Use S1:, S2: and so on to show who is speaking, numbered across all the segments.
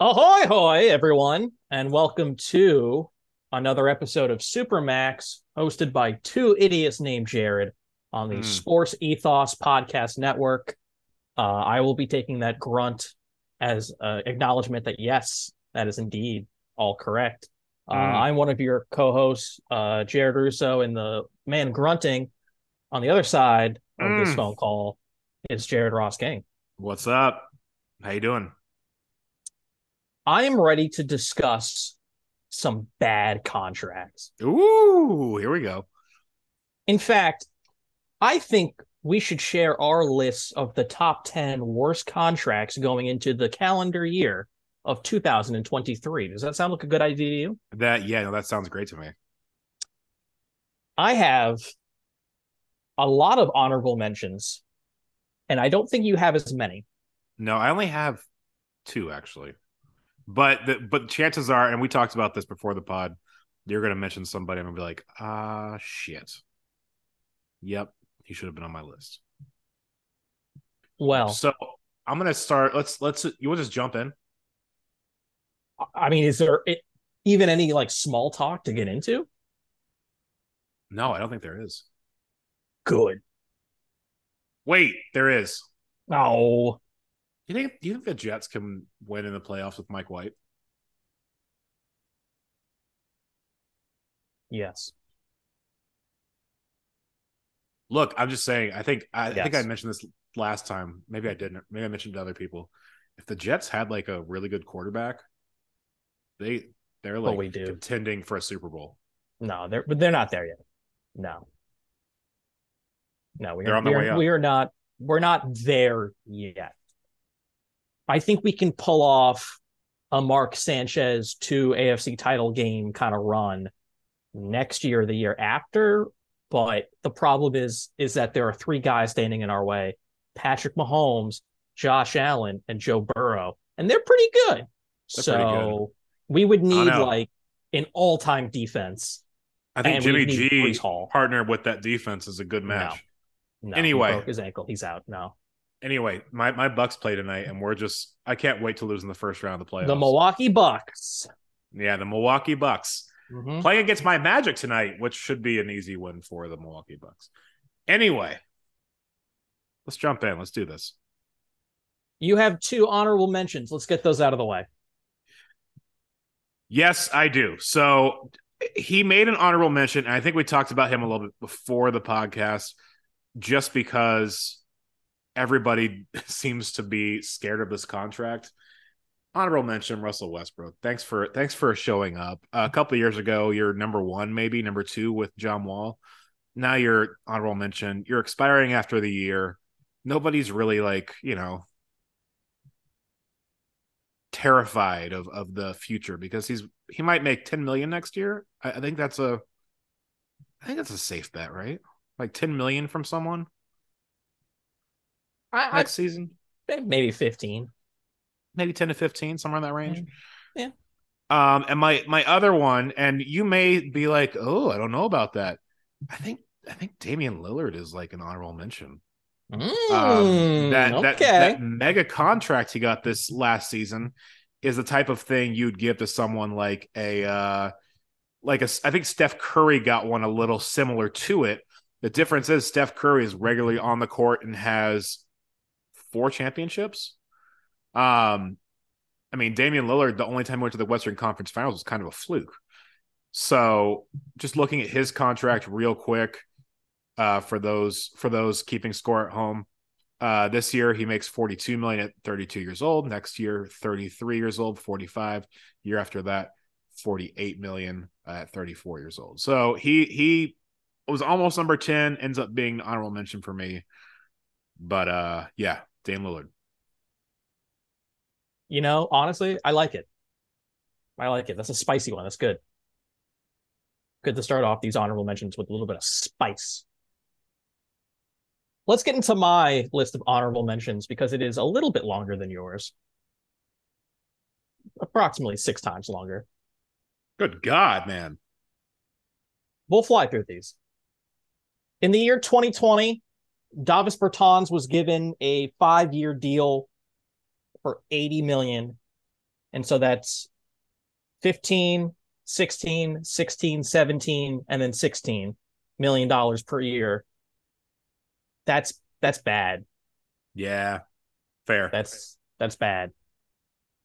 S1: Ahoy, hoy, everyone, and welcome to another episode of Supermax, hosted by two idiots named Jared on the
S2: Mm.
S1: Sports Ethos Podcast Network. Uh, I will be taking that grunt as uh, acknowledgement that yes, that is indeed all correct. Uh,
S2: Mm.
S1: I'm one of your co-hosts, uh, Jared Russo, and the man grunting on the other side of this
S2: Mm.
S1: phone call is Jared Ross King.
S2: What's up? How you doing?
S1: I am ready to discuss some bad contracts.
S2: Ooh, here we go.
S1: In fact, I think we should share our lists of the top 10 worst contracts going into the calendar year of 2023. Does that sound like a good idea to you?
S2: That yeah, no, that sounds great to me.
S1: I have a lot of honorable mentions, and I don't think you have as many.
S2: No, I only have two actually, but the, but chances are, and we talked about this before the pod, you're gonna mention somebody, and I'm gonna be like, ah, shit. Yep, he should have been on my list.
S1: Well,
S2: So I'm gonna start. Let's let's you want to just jump in?
S1: I mean, is there it, even any like small talk to get into?
S2: No, I don't think there is.
S1: Good.
S2: Wait, there is.
S1: No.
S2: Do you think do you think the Jets can win in the playoffs with Mike White?
S1: Yes.
S2: Look, I'm just saying. I think I, I think I mentioned this last time. Maybe I didn't. Maybe I mentioned to other people. If the Jets had like a really good quarterback, they they're like
S1: we do.
S2: contending for a Super Bowl.
S1: No, they're but they're not there yet. No. No, we are, we
S2: way
S1: are, we are not we're not there yet. I think we can pull off a Mark Sanchez to AFC title game kind of run next year, the year after. But the problem is is that there are three guys standing in our way: Patrick Mahomes, Josh Allen, and Joe Burrow, and they're pretty good.
S2: They're
S1: so
S2: pretty good.
S1: we would need like an all-time defense.
S2: I think Jimmy G
S1: Breece Hall.
S2: partner with that defense is a good match.
S1: No,
S2: Anyway.
S1: he broke his ankle. He's out. No,
S2: Anyway, my my Bucks play tonight, and we're just I can't wait to lose in the first round of the playoffs.
S1: the Milwaukee Bucks.
S2: yeah, the Milwaukee Bucks.
S1: Mhm.
S2: playing against my Magic tonight, which should be an easy win for the Milwaukee Bucks. Anyway, let's jump in. Let's do this.
S1: You have two honorable mentions. Let's get those out of the way.
S2: Yes, I do. So he made an honorable mention, and I think we talked about him a little bit before the podcast, just because everybody seems to be scared of this contract. Honorable mention, Russell Westbrook. Thanks for thanks for showing up. a couple years ago, you're number one, maybe number two with John Wall. Now you're honorable mention. You're expiring after the year. Nobody's really like you know terrified of of the future because he's he might make 10 million next year. I, I think that's a I think that's a safe bet, right? Like 10 million from someone
S1: I,
S2: next season.
S1: Maybe fifteen.
S2: Maybe 10 to 15, somewhere in that range.
S1: Yeah.
S2: Um, and my my other one, and you may be like, oh, I don't know about that. I think I think Damian Lillard is like an honorable mention. Um,
S1: Mm,
S2: that,
S1: okay.
S2: that that mega contract he got this last season is the type of thing you'd give to someone like a uh like a I think Steph Curry got one a little similar to it. The difference is Steph Curry is regularly on the court and has four championships. Um I mean Damian Lillard the only time he went to the Western Conference Finals was kind of a fluke. So just looking at his contract real quick uh, for those for those keeping score at home. Uh, this year he makes 42 million at 32 years old. Next year, 33 years old, 45. Year after that, 48 million at 34 years old. So he he was almost number 10, ends up being an honorable mention for me. But uh yeah, Dame Lillard.
S1: You know, honestly, I like it. I like it. That's a spicy one. That's good. Good to start off these honorable mentions with a little bit of spice. Let's get into my list of honorable mentions because it is a little bit longer than yours. Approximately six times longer.
S2: Good God, man.
S1: We'll fly through these. In the year 2020, Davis Bertans was given a five-year deal for 80 million And so that's 15, 16, 16, 17, and then 16 million dollars per year. That's that's bad.
S2: Yeah. Fair.
S1: That's that's bad.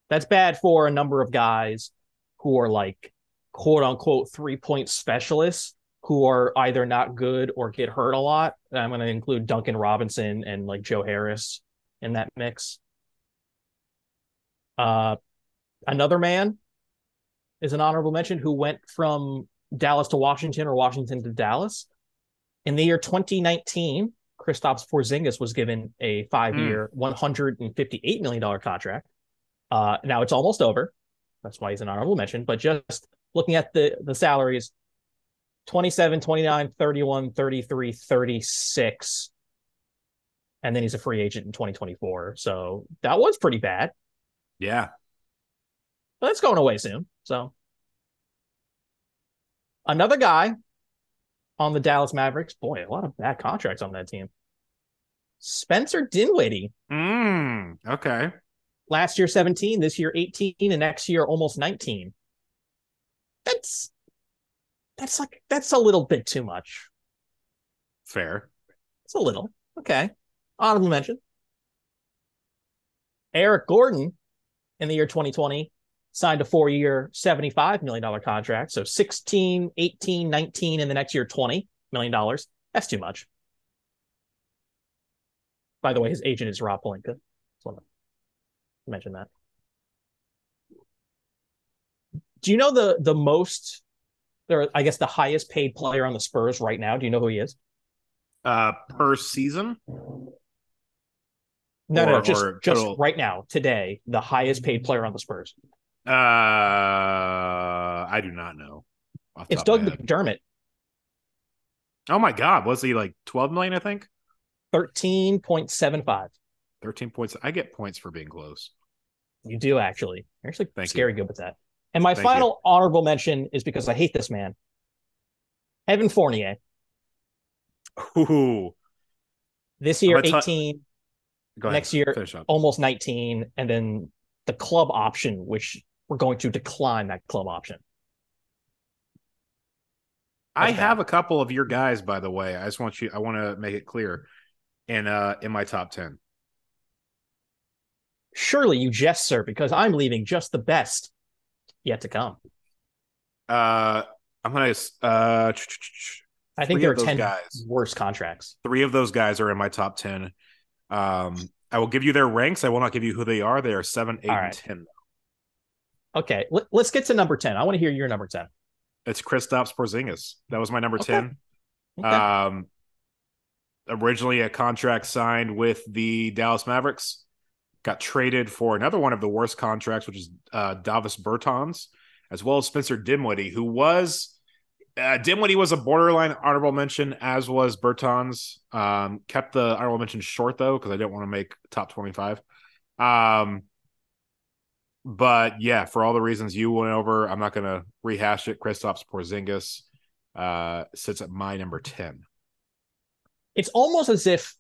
S1: That's bad for a number of guys who are like quote unquote three point specialists who are either not good or get hurt a lot. I'm going to include Duncan Robinson and like Joe Harris in that mix. Uh, another man is an honorable mention who went from Dallas to Washington or Washington to Dallas. In the year 2019, Kristaps Porzingis was given a five-year, mm. $158 million contract. Uh, now it's almost over. That's why he's an honorable mention. But just looking at the the salaries, 27, 29, 31, 33, 36. And then he's a free agent in 2024. So that was pretty bad.
S2: Yeah.
S1: But it's going away soon. So another guy on the Dallas Mavericks. Boy, a lot of bad contracts on that team. Spencer Dinwiddie.
S2: Mm, okay.
S1: Last year 17, this year 18, and next year almost 19. That's that's like that's a little bit too much.
S2: Fair.
S1: It's a little. Okay. Honorable mention. Eric Gordon in the year 2020 signed a four year, $75 million contract. So 16, 18, 19, and the next year, $20 million. That's too much. By the way, his agent is Rob Pelinka. Just want to mention that. Do you know the the most or I guess the highest paid player on the Spurs right now? Do you know who he is?
S2: Uh per season?
S1: No, or, no, just just right now, today, the highest paid player on the Spurs.
S2: Uh, I do not know.
S1: It's Doug McDermott.
S2: Oh my God, was he like twelve million? I think
S1: thirteen point seven five.
S2: Thirteen points. I get points for being close.
S1: You do actually. You're actually Thank scary you. good with that. And my Thank final you. honorable mention is because I hate this man, Evan Fournier.
S2: Ooh.
S1: This year, eighteen. Next year, almost nineteen, and then the club option, which we're going to decline that club option.
S2: That's I bad. have a couple of your guys, by the way. I just want you. I want to make it clear, in uh in my top ten.
S1: Surely you jest, sir, because I'm leaving just the best yet to come.
S2: Uh, I'm gonna. Uh,
S1: I think there are ten guys. worst contracts.
S2: Three of those guys are in my top ten. Um, I will give you their ranks. I will not give you who they are. They are seven, eight, right. and ten.
S1: Okay, Let, us get to number ten. I want to hear your number ten.
S2: It's Kristaps Porzingis. That was my number okay. ten. Okay. Um, originally a contract signed with the Dallas Mavericks, got traded for another one of the worst contracts, which is uh, Davis Bertans, as well as Spencer Dinwiddie, who was uh, Dinwiddie was a borderline honorable mention, as was Bertans. Um, kept the honorable mention short though because I didn't want to make top twenty-five. Um, but yeah, for all the reasons you went over, I'm not going to rehash it. Kristaps Porzingis uh, sits at my number ten.
S1: It's almost as if,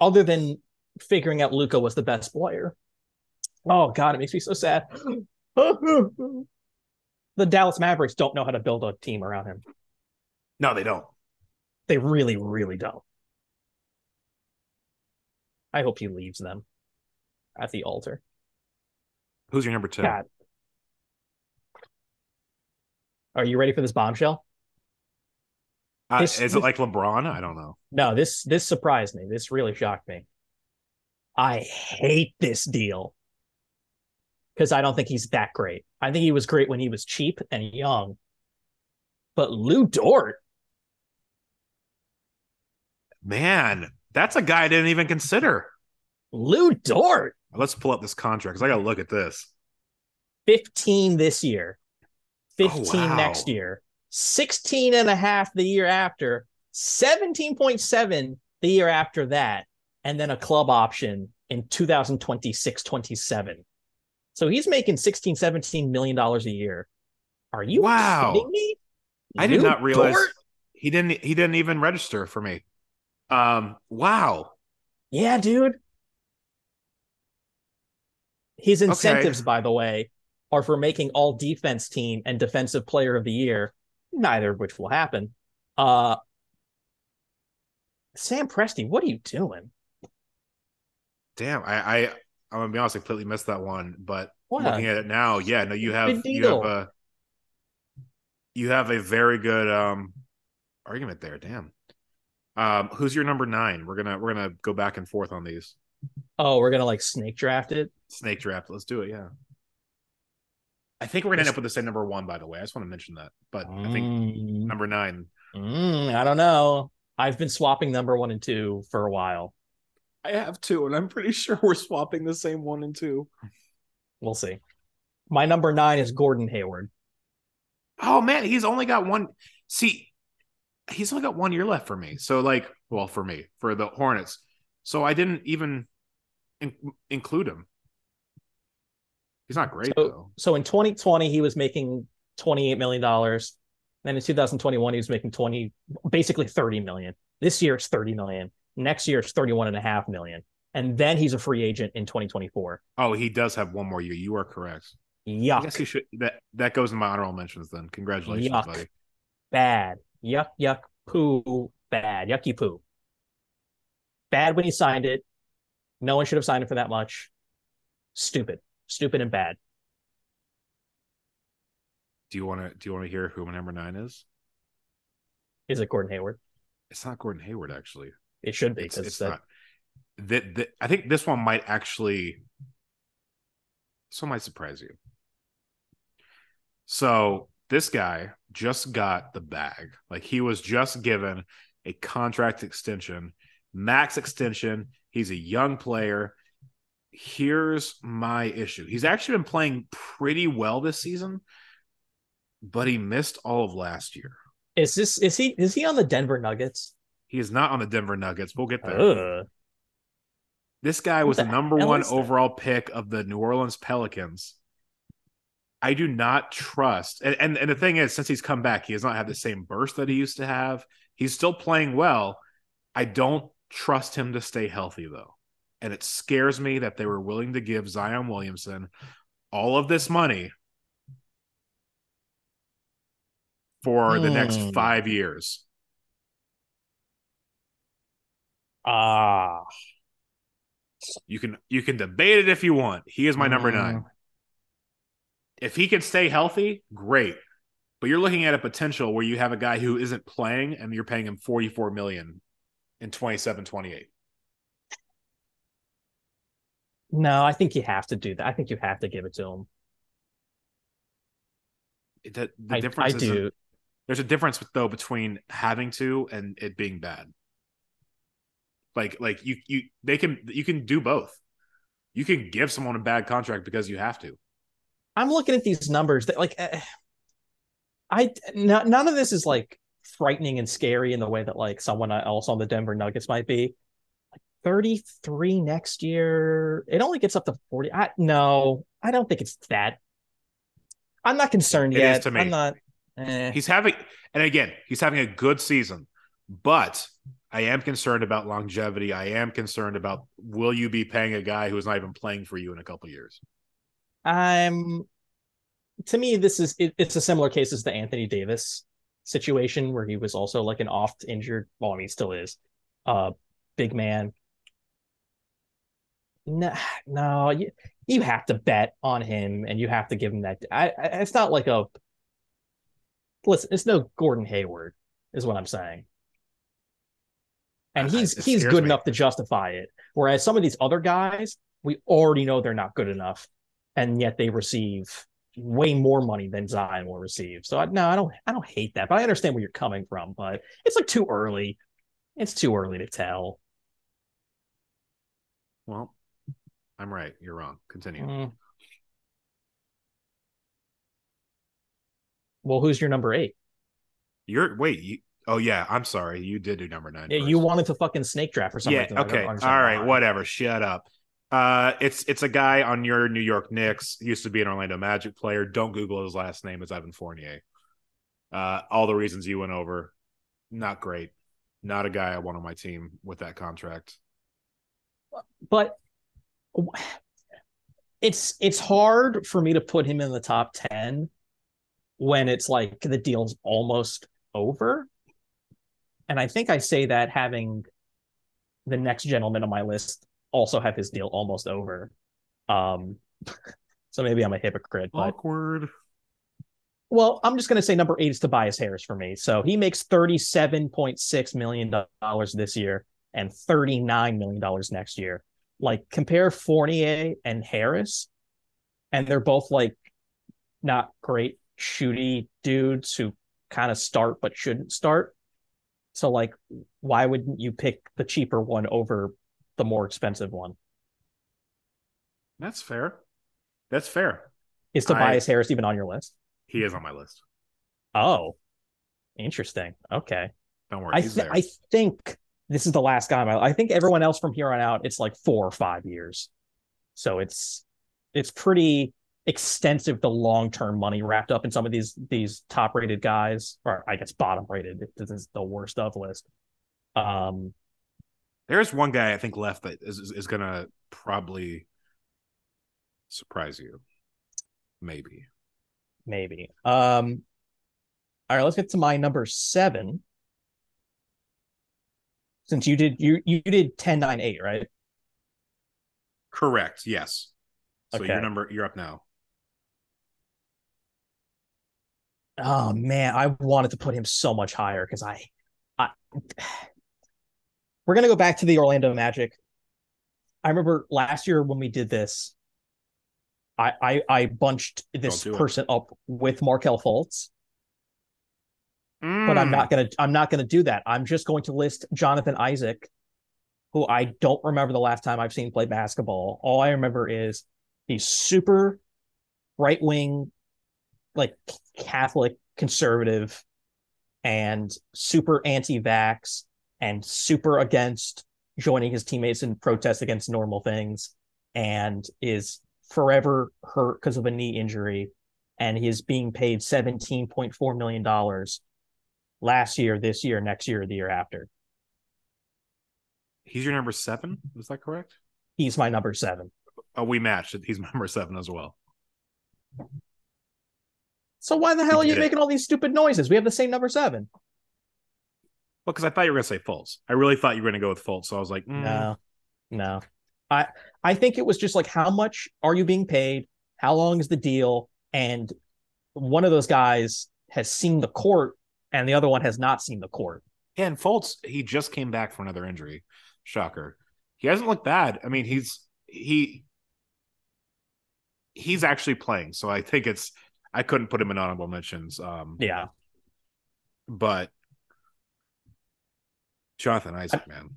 S1: other than figuring out Luka was the best player. Oh God, it makes me so sad. the Dallas Mavericks don't know how to build a team around him.
S2: No, they don't.
S1: They really, really don't. I hope he leaves them at the altar.
S2: Who's your number two? God.
S1: Are you ready for this bombshell?
S2: Uh, this, is it like LeBron? I don't know.
S1: No, this this surprised me. This really shocked me. I hate this deal because I don't think he's that great. I think he was great when he was cheap and young. But Lu Dort,
S2: man, that's a guy I didn't even consider.
S1: Lu Dort.
S2: Let's pull up this contract because I got to look at this.
S1: 15 this year, 15 oh, wow. next year, 16 and a half the year after, 17.7 the year after that, and then a club option in 2026 27. So he's making 16, 17 million dollars a year. Are you wow. kidding me?
S2: I did not realize Dort? he didn't he didn't even register for me. Um wow.
S1: Yeah, dude. His incentives, okay. by the way, are for making all defense team and defensive player of the year, neither of which will happen. Uh, Sam Presti, what are you doing?
S2: Damn, I, I I'm gonna be honest, I completely missed that one. But
S1: What?
S2: looking at it now, yeah, no, you have you have a you have a very good um argument there. Damn. Um, who's your number nine? We're gonna we're gonna go back and forth on these
S1: Oh, we're gonna like snake draft it.
S2: snake draft. Let's do it. Yeah. I think we're gonna end up with the same number one. By the way, I just want to mention that. But I think
S1: Mm,
S2: number nine.
S1: mm, I don't know. I've been swapping number one and two for a while.
S2: I have two, and I'm pretty sure we're swapping the same one and two.
S1: We'll see. My number nine is Gordon Hayward.
S2: Oh man, he's only got one. See, he's only got one year left for me. So like, well, for me, for the Hornets. So I didn't even in- include him. He's not great
S1: So,
S2: though.
S1: so in 2020, he was making 28 million dollars. Then in 2021, he was making 20, basically 30 million. This year it's 30 million. Next year it's 31 and a half million. And then he's a free agent in 2024.
S2: Oh, he does have one more year. You are correct. I
S1: Yuck.
S2: guess he should. That that goes in my honorable mentions. Then congratulations,
S1: Yuck.
S2: buddy.
S1: Bad. Yuck, yuck, poo, bad. Yucky poo. Bad when he signed it. No one should have signed it for that much. Stupid. Stupid and bad.
S2: Do you want to? Do you want to hear who my number nine is?
S1: Is it Gordon Hayward?
S2: It's not Gordon Hayward, actually.
S1: It should be
S2: It's,
S1: because
S2: it's
S1: that
S2: not. That, that I think this one might actually. This one might surprise you. So this guy just got the bag. Like he was just given a contract extension, max extension. He's a young player. Here's my issue. He's actually been playing pretty well this season, but he missed all of last year.
S1: is this is he is he on the Denver Nuggets?
S2: He is not on the Denver Nuggets. We'll get there.
S1: Ugh.
S2: This guy was the
S1: the
S2: number one overall pick of the New Orleans Pelicans. I do not trust, and, and and the thing is, since he's come back, he has not had the same burst that he used to have. He's still playing well. I don't trust him to stay healthy though, and it scares me that they were willing to give Zion Williamson all of this money for the next
S1: Hmm.
S2: five years.
S1: Ah,
S2: You can you can debate it if you want. He is my number
S1: Mm.
S2: nine. if he can stay healthy, great. But you're looking at a potential where you have a guy who isn't playing and you're paying him 44 million in 27 28.
S1: no, I think you have to do that. I think you have to give it to him.
S2: The, the
S1: I,
S2: difference
S1: I do.
S2: there's a difference though between having to and it being bad. Like like you you they can you can do both. You can give someone a bad contract because you have to.
S1: I'm looking at these numbers that like eh, I no, none of this is like frightening and scary in the way that like someone else on the Denver Nuggets might be. Like 33 next year. It only gets up to 40. I no, I don't think it's that. I'm not concerned
S2: It
S1: yet.
S2: to me.
S1: I'm not eh.
S2: He's having and again, he's having a good season. But I am concerned about longevity. I am concerned about will you be paying a guy who is not even playing for you in a couple years?
S1: I'm to me, this is it, it's a similar case as the Anthony Davis situation where he was also like an oft injured. Well, I mean, still is. Uh, big man. No, no, you, you have to bet on him, and you have to give him that. I, I it's not like a. Listen, it's no Gordon Hayward, is what I'm saying. And he's
S2: it
S1: he's good
S2: me.
S1: enough to justify it. Whereas some of these other guys, we already know they're not good enough, and yet they receive way more money than Zion will receive. So I, no, I don't I don't hate that, but I understand where you're coming from. But it's like too early. It's too early to tell.
S2: Well, I'm right. You're wrong. Continue.
S1: Mm. Well, who's your number eight?
S2: You're wait. You, oh yeah, I'm sorry. You did do number nine.
S1: Yeah,
S2: first.
S1: you wanted to fucking snake draft or something.
S2: yeah.
S1: like that. I don't
S2: Okay. All
S1: understand why.
S2: Whatever. Shut up. Uh, it's it's a guy on your New York Knicks. Used to be an Orlando Magic player. Don't Google his last name. It's Evan Fournier. Uh, all the reasons you went over, not great. Not a guy I want on my team with that contract.
S1: But it's it's hard for me to put him in the top 10 when it's like the deal's almost over. And I think I say that having the next gentleman on my list also have his deal almost over. Um so maybe I'm a hypocrite, but
S2: Awkward.
S1: well, I'm just going to say number eight is Tobias Harris for me. So he makes $37.6 million this year and $39 million next year. Like, compare Fournier and Harris, and they're both like not great shooty dudes who kind of start but shouldn't start. So, like, why wouldn't you pick the cheaper one over the more expensive one?
S2: That's fair. That's fair.
S1: Is Tobias Harris even on your list?
S2: He is on my list.
S1: Oh, interesting. Okay.
S2: Don't worry.
S1: I th-. I think this is the last guy. my- I think everyone else from here on out, it's like four or five years. So it's it's pretty extensive the long term money wrapped up in some of these these top rated guys, or I guess bottom rated. This is the worst of list. Um,
S2: There's one guy I think left that is, is, is to probably surprise you. Maybe.
S1: maybe. Um, all right, let's get to my number seven. Since you did you you did 10, 9, 8, right?
S2: Correct. Yes. So
S1: Okay.
S2: your number, you're up now.
S1: Oh man, I wanted to put him so much higher because I, I, we're gonna go back to the Orlando Magic. I remember last year when we did this, I I, I bunched this
S2: Don't it.
S1: person up with Markelle Fultz, but I'm
S2: Mm.
S1: not gonna I'm not gonna do that. I'm just going to list Jonathan Isaac, who I don't remember the last time I've seen play basketball. All I remember is he's super right wing, like Catholic conservative, and super anti vax and super against joining his teammates in protest against normal things, and is forever hurt because of a knee injury, and he is being paid $17.4 million last year, this year, next year, the year after.
S2: He's your number seven. Is that correct?
S1: He's my number seven.
S2: Oh, we matched. He's my number seven as well.
S1: So why the hell are you making all these stupid noises? We have the same number seven.
S2: Well, because I thought you were going to say Fultz. I really thought you were going to go with Fultz. So I was like, mm,
S1: No, no. I I think it was just like how much are you being paid? How long is the deal? And one of those guys has seen the court, and the other one has not seen the court.
S2: Yeah, and Fultz, he just came back from another injury. Shocker. He hasn't looked bad. I mean, he's he he's actually playing. So I think it's I couldn't put him in honorable mentions. Um
S1: Yeah,
S2: but Jonathan Isaac, man.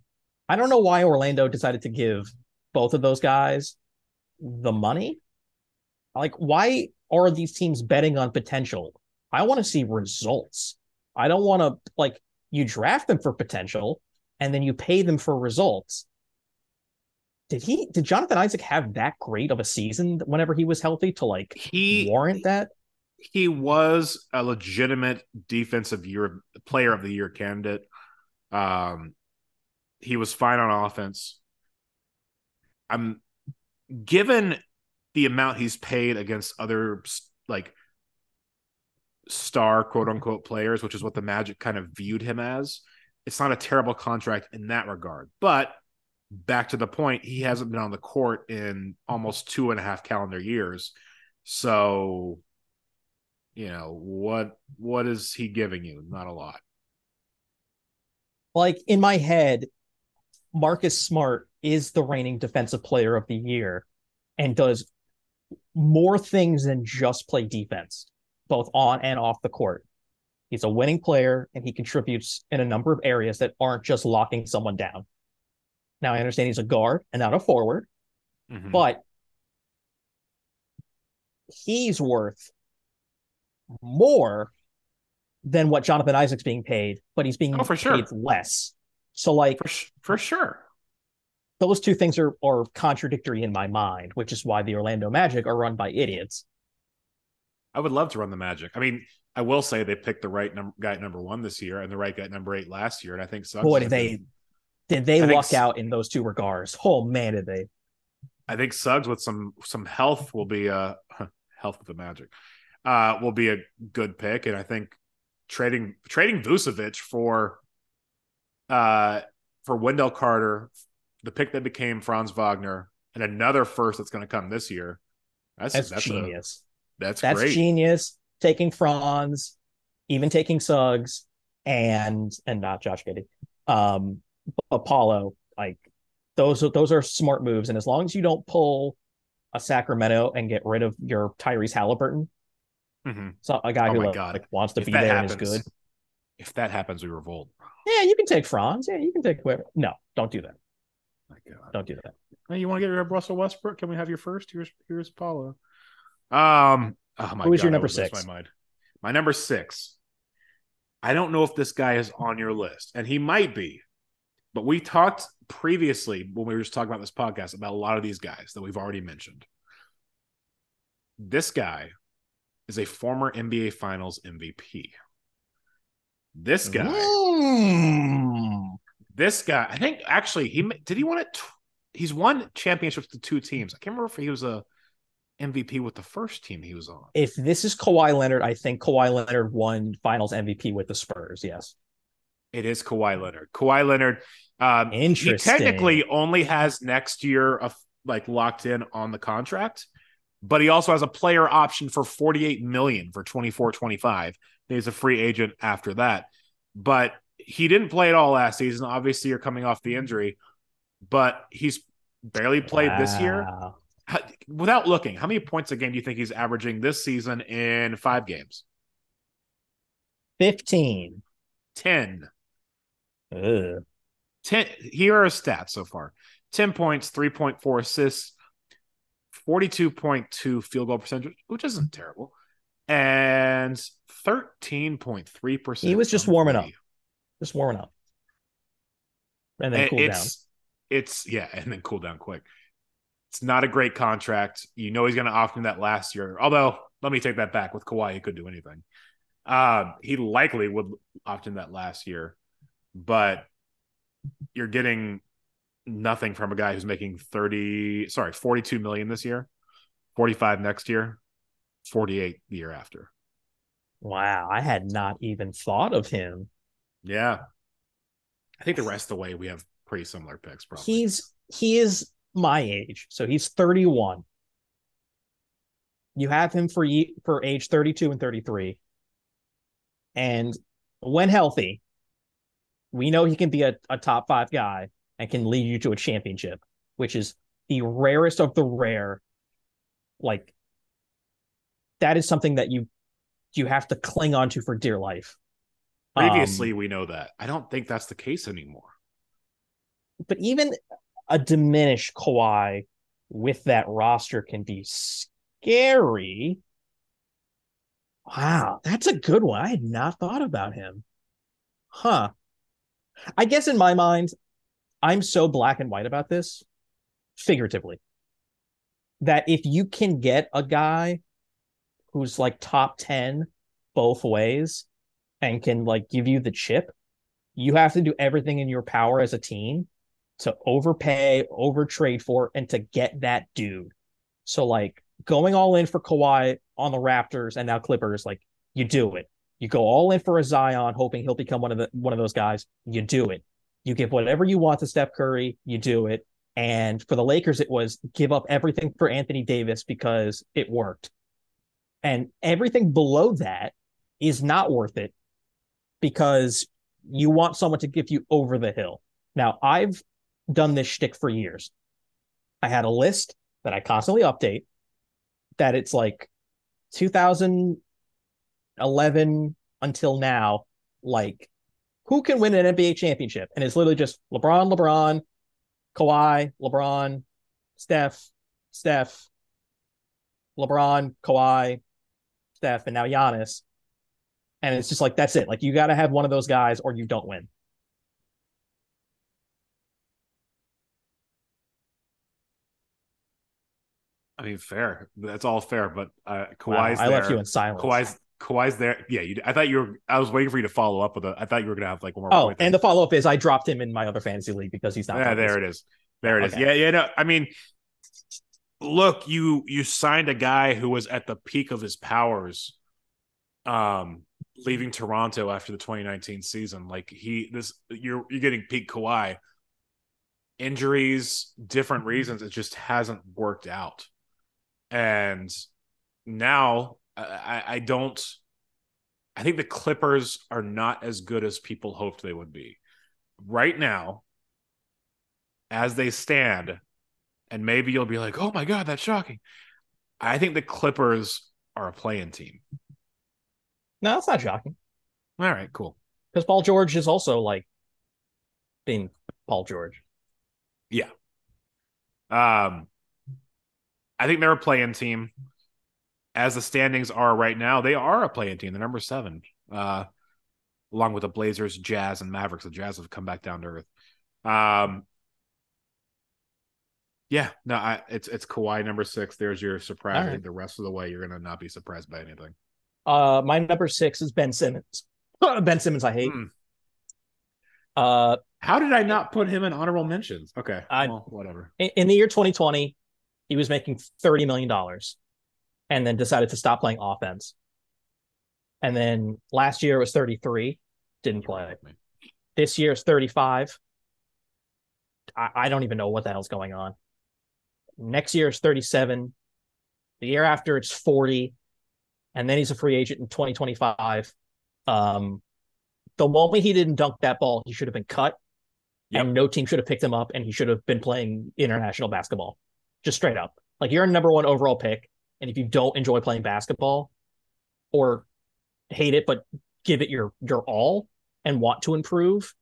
S1: I don't know why Orlando decided to give both of those guys the money. Like, why are these teams betting on potential? I want to see results. I don't want to like you draft them for potential and then you pay them for results. Did he did Jonathan Isaac have that great of a season whenever he was healthy to like
S2: He
S1: warrant that?
S2: He was a legitimate defensive year player of the year candidate. Um, he was fine on offense. I'm given the amount he's paid against other like star quote unquote players, which is what the Magic kind of viewed him as. It's not a terrible contract in that regard, but back to the point, he hasn't been on the court in almost two and a half calendar years. So you know what what is he giving you not a lot
S1: Like in my head, Marcus Smart is the reigning defensive player of the year and does more things than just play defense, both on and off the court. He's a winning player and he contributes in a number of areas that aren't just locking someone down. Now, I understand he's a guard and not a forward,
S2: Mhm.
S1: but he's worth more than what Jonathan Isaac's being paid, but he's being
S2: Oh, for sure.
S1: paid less. So, like,
S2: for, sh- for sure
S1: those two things are are contradictory in my mind, which is why the Orlando Magic are run by idiots.
S2: i would love to run the magic i mean i will say they picked the right num- guy at number one this year and the right guy at number eight last year and i think Suggs
S1: Boy, did they did they
S2: I think
S1: luck
S2: s-
S1: out in those two regards. Oh man, did they?
S2: I think Suggs with some some health will be uh, a health with the magic. Uh, will be a good pick, and I think trading trading Vucevic for uh for Wendell Carter, the pick that became Franz Wagner, and another first that's going to come this year.
S1: That's that's, that's genius.
S2: A, that's
S1: that's
S2: great.
S1: genius. Taking Franz, even taking Suggs, and and not Josh Giddey, um, Apollo. Like those those are smart moves, and as long as you don't pull a Sacramento and get rid of your Tyrese Halliburton,
S2: mm-hmm.
S1: so a guy oh who like, like, wants to if be there happens, and is good.
S2: If that happens, we revolt.
S1: Yeah, you can take Franz. Yeah, you can take whoever. No, don't do that. My God. Don't do that.
S2: Hey, you want to get rid of Russell Westbrook? Can we have your first? Here's here's Paolo. Um, oh my
S1: Who's
S2: your
S1: number six?
S2: My mind. My number six. I don't know if this guy is on your list, and he might be, but we talked previously when we were just talking about this podcast about a lot of these guys that we've already mentioned. This guy is a former NBA Finals MVP. This guy. Mm. This guy, I think actually he did he win it. He's won championships to two teams. I can't remember if he was a MVP with the first team he was on.
S1: If this is Kawhi Leonard, I think Kawhi Leonard won Finals MVP with the Spurs. Yes,
S2: it is Kawhi Leonard. Kawhi Leonard. Um, Interesting. He technically only has next year of like locked in on the contract, but he also has a player option for 48 million for 24 25. He's a free agent after that. But he didn't play at all last season. Obviously, you're coming off the hmm. injury, but he's barely played wow. this year. without looking, how many points a game do you think he's averaging this season in five games?
S1: 15.
S2: 10.
S1: Ugh.
S2: 10. Here are his stats so far 10 points, 3.4 assists, 42.2 field goal percentage, which isn't terrible, and 13.3%.
S1: He was just warming up. Just warming up. And then cool down.
S2: It's, yeah, and then cool down quick. It's not a great contract. You know he's going to opt in that last year. Although, let me take that back. With Kawhi, he could do anything. Uh, he likely would opt in that last year, but you're getting nothing from a guy who's making 30 sorry 42 million this year 45 next year 48 the year after.
S1: Wow i had not even thought of him.
S2: Yeah. I think the rest of the way we have pretty similar picks probably.
S1: He's he is my age so he's 31 you have him for for age 32 and 33 and when healthy we know he can be a, a top five guy and can lead you to a championship, which is the rarest of the rare. Like that is something that you you have to cling on to for dear life.
S2: Previously, um, we know that. I don't think that's the case anymore.
S1: But even a diminished Kawhi with that roster can be scary. Wow, that's a good one. I had not thought about him. Huh. I guess in my mind, I'm so black and white about this, figuratively, that if you can get a guy who's like top 10 both ways and can like give you the chip, you have to do everything in your power as a team to overpay, overtrade for, and to get that dude. So like going all in for Kawhi on the Raptors and now Clippers, like you do it. You go all in for a Zion, hoping he'll become one of the one of those guys. You do it. You give whatever you want to Steph Curry, you do it. And for the Lakers, it was give up everything for Anthony Davis because it worked. And everything below that is not worth it because you want someone to give you over the hill. Now, I've done this shtick for years. I had a list that I constantly update that it's like 2011 until now, like who can win an NBA championship? And it's literally just LeBron, LeBron, Kawhi, LeBron, Steph, Steph, LeBron, Kawhi, Steph, and now Giannis. And it's just like that's it. Like you got to have one of those guys, or you don't win.
S2: I mean, fair. That's all fair. But uh, Kawhi's wow, I
S1: there. left you in silence.
S2: Kawhi's Kawhi's there. Yeah, you, I thought you were. I was waiting for you to follow up with it. I thought you were gonna have like one
S1: more. Oh, and the follow up is I dropped him in my other fantasy league because he's not.
S2: Yeah, there it is. There it okay. is. Yeah, yeah. No, I mean, look, you you signed a guy who was at the peak of his powers, um, leaving Toronto after the 2019 season. Like he, this you're you're getting peak Kawhi. Injuries, different reasons, it just hasn't worked out, and now I, I don't. I think the Clippers are not as good as people hoped they would be. Right now, as they stand, and maybe you'll be like, "Oh my god, that's shocking." I think the Clippers are a play-in team.
S1: No, that's not shocking.
S2: All right, cool.
S1: Because Paul George is also like being Paul George.
S2: Yeah. Um, I think they're a play-in team. As the standings are right now, they are a play-in team. They're number seven, uh, along with the Blazers, Jazz, and Mavericks. The Jazz have come back down to earth. Um, yeah, no, I, it's it's Kawhi number six. There's your surprise. Right. The rest of the way you're gonna not be surprised by anything.
S1: Uh, my number six is Ben Simmons. ben Simmons, I hate. Mm.
S2: Uh, how did I not put him in honorable mentions? Okay, I, well, whatever.
S1: In, in the year 2020, he was making 30 million dollars, and then decided to stop playing offense. And then last year it was 33, didn't play. This year is 35. I, I don't even know what the hell's going on. Next year is 37. The year after it's 40. And then he's a free agent in 2025. Um, the moment he didn't dunk that ball, he should have been cut. Yep. And no team should have picked him up, and he should have been playing international basketball. Just straight up. Like you're a number one overall pick. And if you don't enjoy playing basketball or hate it, but give it your your all and want to improve,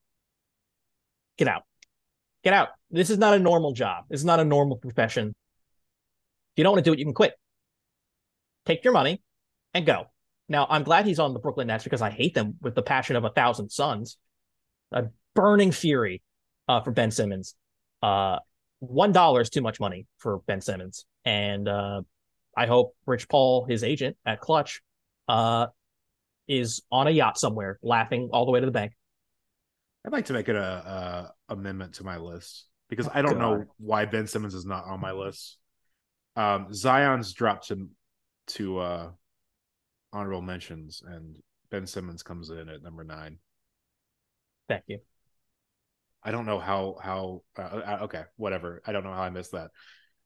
S1: get out. Get out. This is not a normal job. This is not a normal profession. If you don't want to do it, you can quit. Take your money and go. Now, I'm glad he's on the Brooklyn Nets because I hate them with the passion of a thousand suns. A burning fury uh, for Ben Simmons. Uh, One dollar is too much money for Ben Simmons, and uh, I hope Rich Paul, his agent at Klutch, uh, is on a yacht somewhere, laughing all the way to the bank.
S2: I'd like to make it a, a amendment to my list because I don't God. know why Ben Simmons is not on my list. Um, Zion's dropped to to uh, honorable mentions, and Ben Simmons comes in at number nine.
S1: Thank you.
S2: I don't know how how uh, uh, okay whatever I don't know how I missed that.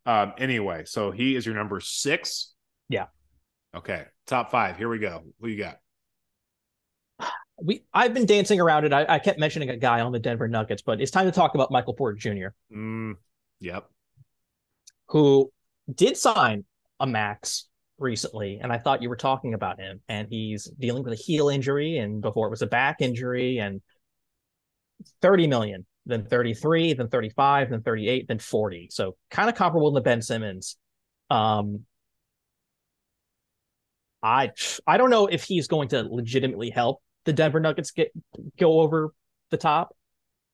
S2: Um, anyway, so he is your number six.
S1: Yeah.
S2: Okay, top five. Here we go. Who you got?
S1: we I've been dancing around it. I, I, kept mentioning a guy on the Denver Nuggets, but it's time to talk about Michael Porter Jr.
S2: Mm, yep.
S1: Who did sign a max recently, and I thought you were talking about him. And he's dealing with a heel injury, and before it was a back injury, and 30 million, then 33, then 35, then 38, then 40. So kind of comparable to Ben Simmons. Um, I I don't know if he's going to legitimately help the Denver Nuggets get go over the top,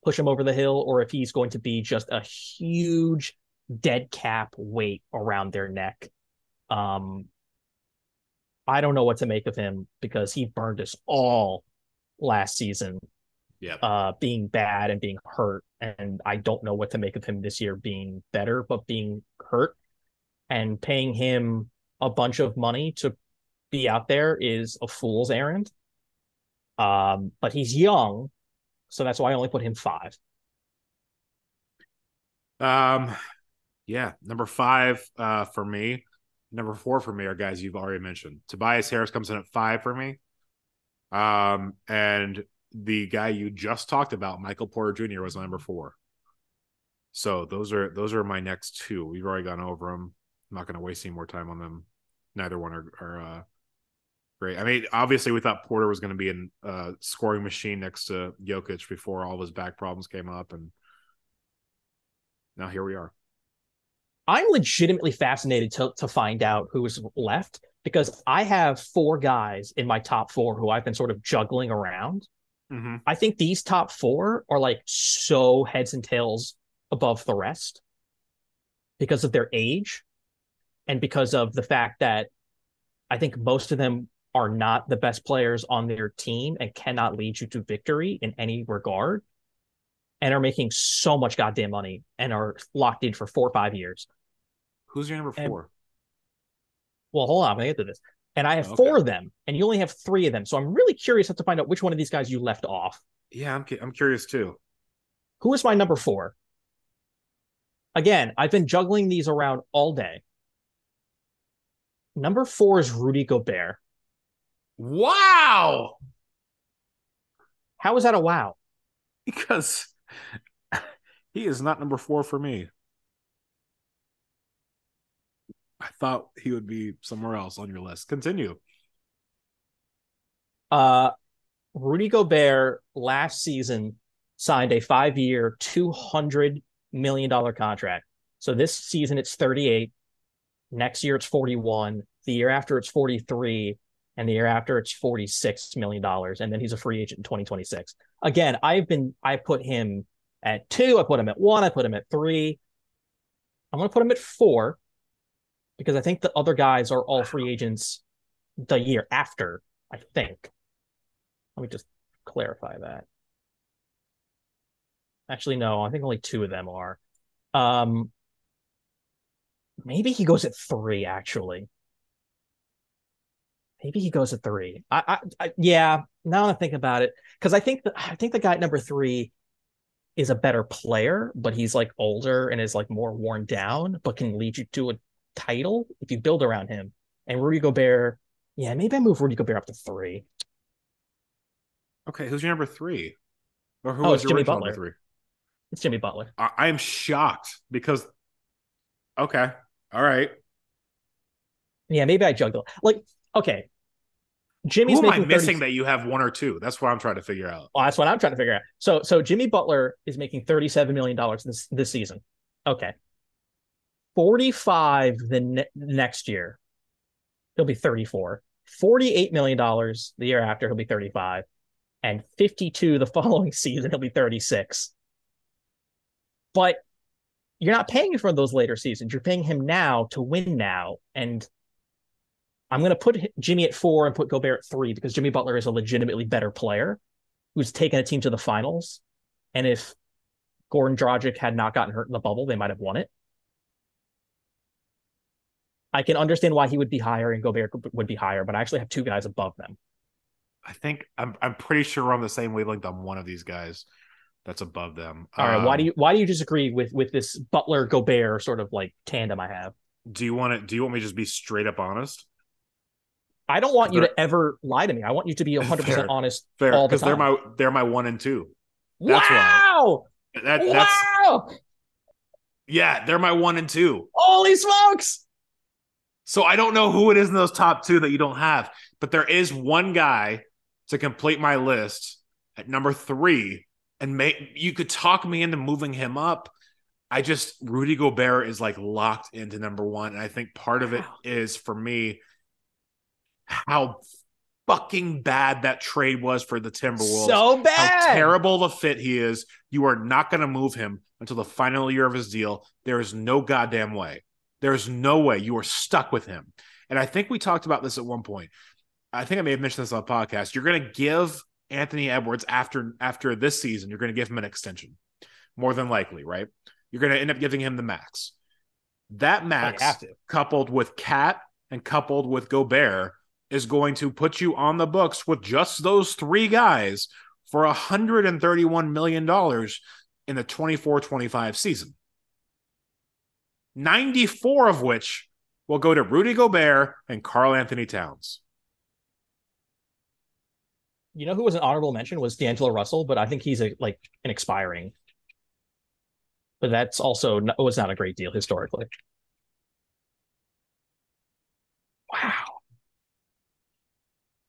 S1: push him over the hill, or if he's going to be just a huge dead cap weight around their neck. Um, I don't know what to make of him because he burned us all last season.
S2: Yeah.
S1: Uh, being bad and being hurt. And I don't know what to make of him this year being better, but being hurt and paying him a bunch of money to be out there is a fool's errand. Um, but he's young, so that's why I only put him five.
S2: Um, yeah, number five uh, for me. Number four for me are guys you've already mentioned. Tobias Harris comes in at five for me. Um, and the guy you just talked about, Michael Porter Jr., was number four. So those are those are my next two. We've already gone over them. I'm not going to waste any more time on them. Neither one are, are uh, great. I mean, obviously, we thought Porter was going to be a uh, scoring machine next to Jokic before all of his back problems came up, and now here we are.
S1: I'm legitimately fascinated to to find out who's left because I have four guys in my top four who I've been sort of juggling around. Mm-hmm. I think these top four are like so heads and tails above the rest because of their age and because of the fact that I think most of them are not the best players on their team and cannot lead you to victory in any regard and are making so much goddamn money and are locked in for four or five years.
S2: Who's your number
S1: And-
S2: four?
S1: Well, hold on, I'm gonna get to this. And I have
S2: Okay.
S1: four of them, and you only have three of them. So I'm really curious to find out which one of these guys you left off.
S2: yeah, I'm cu- I'm curious too.
S1: Who is my number four? Again, I've been juggling these around all day. Number four is Rudy Gobert.
S2: Wow,
S1: How is that a wow?
S2: because he is not number four for me. I thought he would be somewhere else on your list. Continue.
S1: Uh, Rudy Gobert last season signed a five-year, two hundred million dollar contract. So this season it's thirty-eight. Next year it's forty-one. The year after it's forty-three, and the year after it's forty-six million dollars. And then he's a free agent in twenty twenty-six. Again, I've been I put him at two. I put him at one. I put him at three. I'm going to put him at four because I think the other guys are all free agents the year after. I think. Let me just clarify that. Actually, no, I think only two of them are. Um, maybe he goes at three. Actually, maybe he goes at three. I, I, I yeah. Now that I think about it, because I think the I think the guy at number three is a better player, but he's like older and is like more worn down, but can lead you to a title if you build around him. And Rudy Gobert, yeah, maybe I move Rudy Gobert up to three.
S2: Okay, who's your number three? Or who
S1: Oh,
S2: was
S1: it's
S2: your
S1: Jimmy Butler.
S2: number three?
S1: It's Jimmy Butler.
S2: I, I am shocked because. Okay, all right.
S1: Yeah, maybe I juggle. Like, okay, Jimmy's
S2: Who am I
S1: making
S2: missing
S1: 30
S2: that you have one or two? That's what I'm trying to figure out.
S1: Well, that's what I'm trying to figure out. So, so Jimmy Butler is making thirty-seven million dollars this this season. Okay, forty-five the ne- next year, he'll be thirty-four. Forty-eight million dollars the year after, he'll be thirty-five, and fifty-two the following season, he'll be thirty-six. But you're not paying for those later seasons. You're paying him now to win now, and I'm going to put Jimmy at four and put Gobert at three because Jimmy Butler is a legitimately better player who's taken a team to the finals. And if Goran Dragic had not gotten hurt in the bubble, they might have won it. I can understand why he would be higher and Gobert would be higher, but I actually have two guys above them.
S2: I think I'm I'm pretty sure we're on the same wavelength on one of these guys that's above them.
S1: All right, why
S2: Um,
S1: do you why do you disagree with with this Butler Gobert sort of like tandem I have?
S2: do you want to do you want me to just be straight up honest?
S1: I don't want you to ever lie to me. I want you to be 100%
S2: Fair.
S1: honest
S2: Fair,
S1: all the
S2: because they're my they're my one and two. That's why.
S1: wow!
S2: That that's
S1: wow!
S2: yeah, they're my one and two.
S1: Holy smokes!
S2: So I don't know who it is in those top two that you don't have, but there is one guy to complete my list at number three, and may you could talk me into moving him up. I just Rudy Gobert is like locked into number one, and I think part of it is for me how fucking bad that trade was for the Timberwolves.
S1: So
S2: how
S1: bad.
S2: terrible the fit he is. You are not going to move him until the final year of his deal. There is no goddamn way. There's no way you are stuck with him. And I think we talked about this at one point. I think I may have mentioned this on the podcast. You're going to give Anthony Edwards after after this season. You're going to give him an extension, more than likely, right? You're going to end up giving him the max. That max, coupled with KAT and coupled with Gobert, is going to put you on the books with just those three guys for $131 million in the 24 25 season. 94 of which will go to Rudy Gobert and Karl-Anthony Towns.
S1: You know who was an honorable mention was D'Angelo Russell, but I think he's a like an expiring. But that's also not, was not a great deal historically. Wow.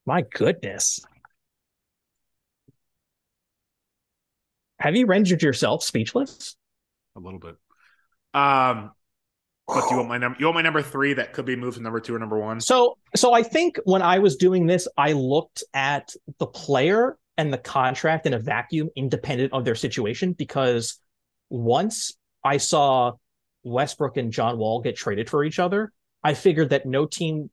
S1: My goodness. Have you rendered yourself speechless?
S2: A little bit. Um, but do you want my number? You want my number three that could be moved to number two or number one?
S1: So, so I think when I was doing this, I looked at the player and the contract in a vacuum, independent of their situation, because once I saw Westbrook and John Wall get traded for each other, I figured that no team,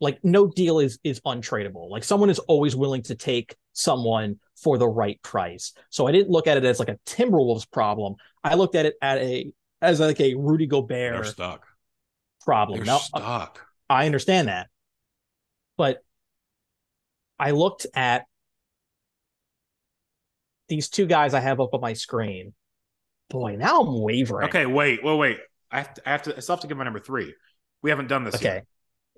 S1: like no deal is is untradeable. Like someone is always willing to take someone for the right price. So I didn't look at it as like a Timberwolves problem. I looked at it at a as like a Rudy
S2: They're
S1: Gobert
S2: stuck.
S1: problem.
S2: They're
S1: Now,
S2: stuck.
S1: I understand that. But I looked at these two guys I have up on my screen. Boy, now I'm wavering.
S2: Okay, wait, wait, wait. I have to, I have to I still have to give my number three. We haven't done this
S1: Okay.
S2: yet.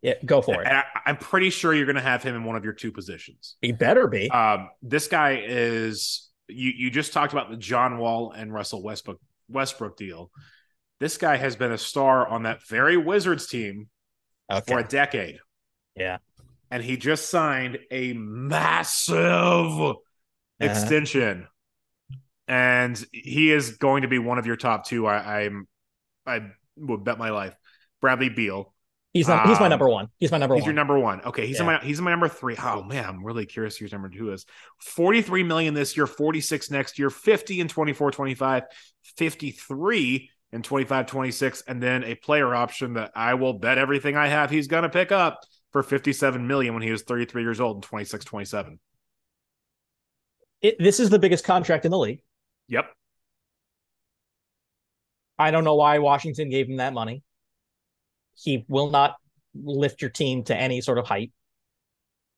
S1: Yeah, go for it.
S2: And I, I'm pretty sure you're going to have him in one of your two positions.
S1: He better be.
S2: Um, this guy is you. You just talked about the John Wall and Russell Westbrook Westbrook deal. This guy has been a star on that very Wizards team
S1: okay.
S2: for a decade.
S1: Yeah.
S2: and he just signed a massive
S1: Uh-huh.
S2: extension, and he is going to be one of your top two. I, I'm, I would bet my life. Bradley Beal.
S1: He's not, he's my
S2: um,
S1: number one. He's my number
S2: He's
S1: one.
S2: He's your number one. Okay, he's in
S1: Yeah.
S2: my he's my number three. Oh man, I'm really curious who your number two is. 43 million this year, 46 next year, 50 in 24, 25, 53 in 25, 26, and then a player option that I will bet everything I have he's gonna pick up for 57 million when he was 33 years old in 26, 27.
S1: It, this is the biggest contract in the league.
S2: Yep.
S1: I don't know why Washington gave him that money. He will not lift your team to any sort of height.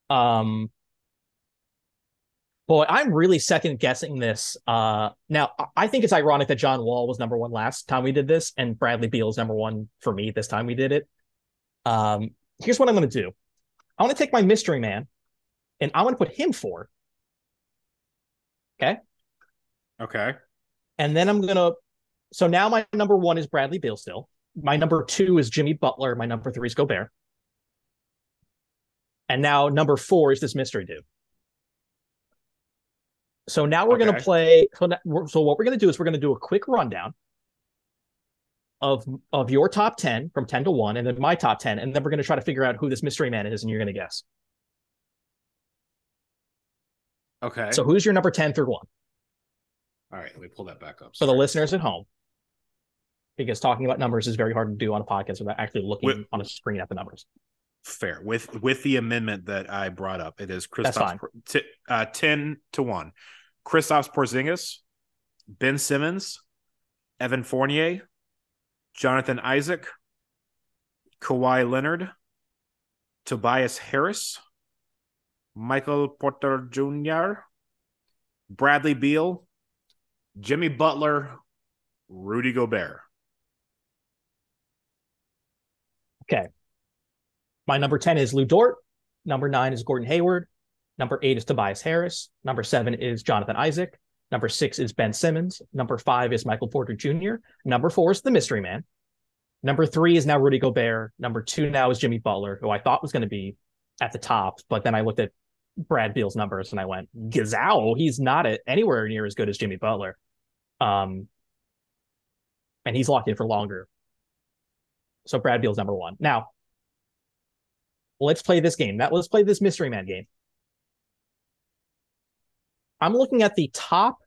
S1: Um, boy, I'm really second guessing this. Uh, now I- think it's ironic that John Wall was number one last time we did this, and Bradley Beal is number one for me this time we did it. Um, here's what I'm going to do. I want to take my mystery man, and I want to put him four,
S2: Okay. Okay.
S1: And then I'm gonna. So now my number one is Bradley Beal still. My number two is Jimmy Butler. My number three is Gobert. And now number four is this mystery dude. So now we're going to play. So, now- so what we're going to do is we're going to do a quick rundown of of your top ten from ten to one, and then my top ten, and then we're going to try to figure out who this mystery man is, and you're going to guess.
S2: Okay.
S1: So who's your number ten through one
S2: all right, let me pull that back up.
S1: for the listeners at home? Because talking about numbers is very hard to do on a podcast without actually looking
S2: Wait.
S1: on a screen at the numbers.
S2: Fair with with the amendment that I brought up. It is. Kristaps t- uh, ten to one. Kristaps Porzingis, Ben Simmons, Evan Fournier, Jonathan Isaac, Kawhi Leonard, Tobias Harris, Michael Porter Jr., Bradley Beal, Jimmy Butler, Rudy Gobert.
S1: My number 10 is Lu Dort. Number nine is Gordon Hayward. Number eight is Tobias Harris. Number seven is Jonathan Isaac. Number six is Ben Simmons. Number five is Michael Porter Jr. Number four is the mystery man. Number three is now Rudy Gobert. Number two now is Jimmy Butler, who I thought was going to be at the top, but then I looked at Brad Beal's numbers and I went, Gazao, he's not at anywhere near as good as Jimmy Butler. Um, and he's locked in for longer. So Brad Beal's number one. Now, let's play this game. That let's play this mystery man game. I'm looking at the top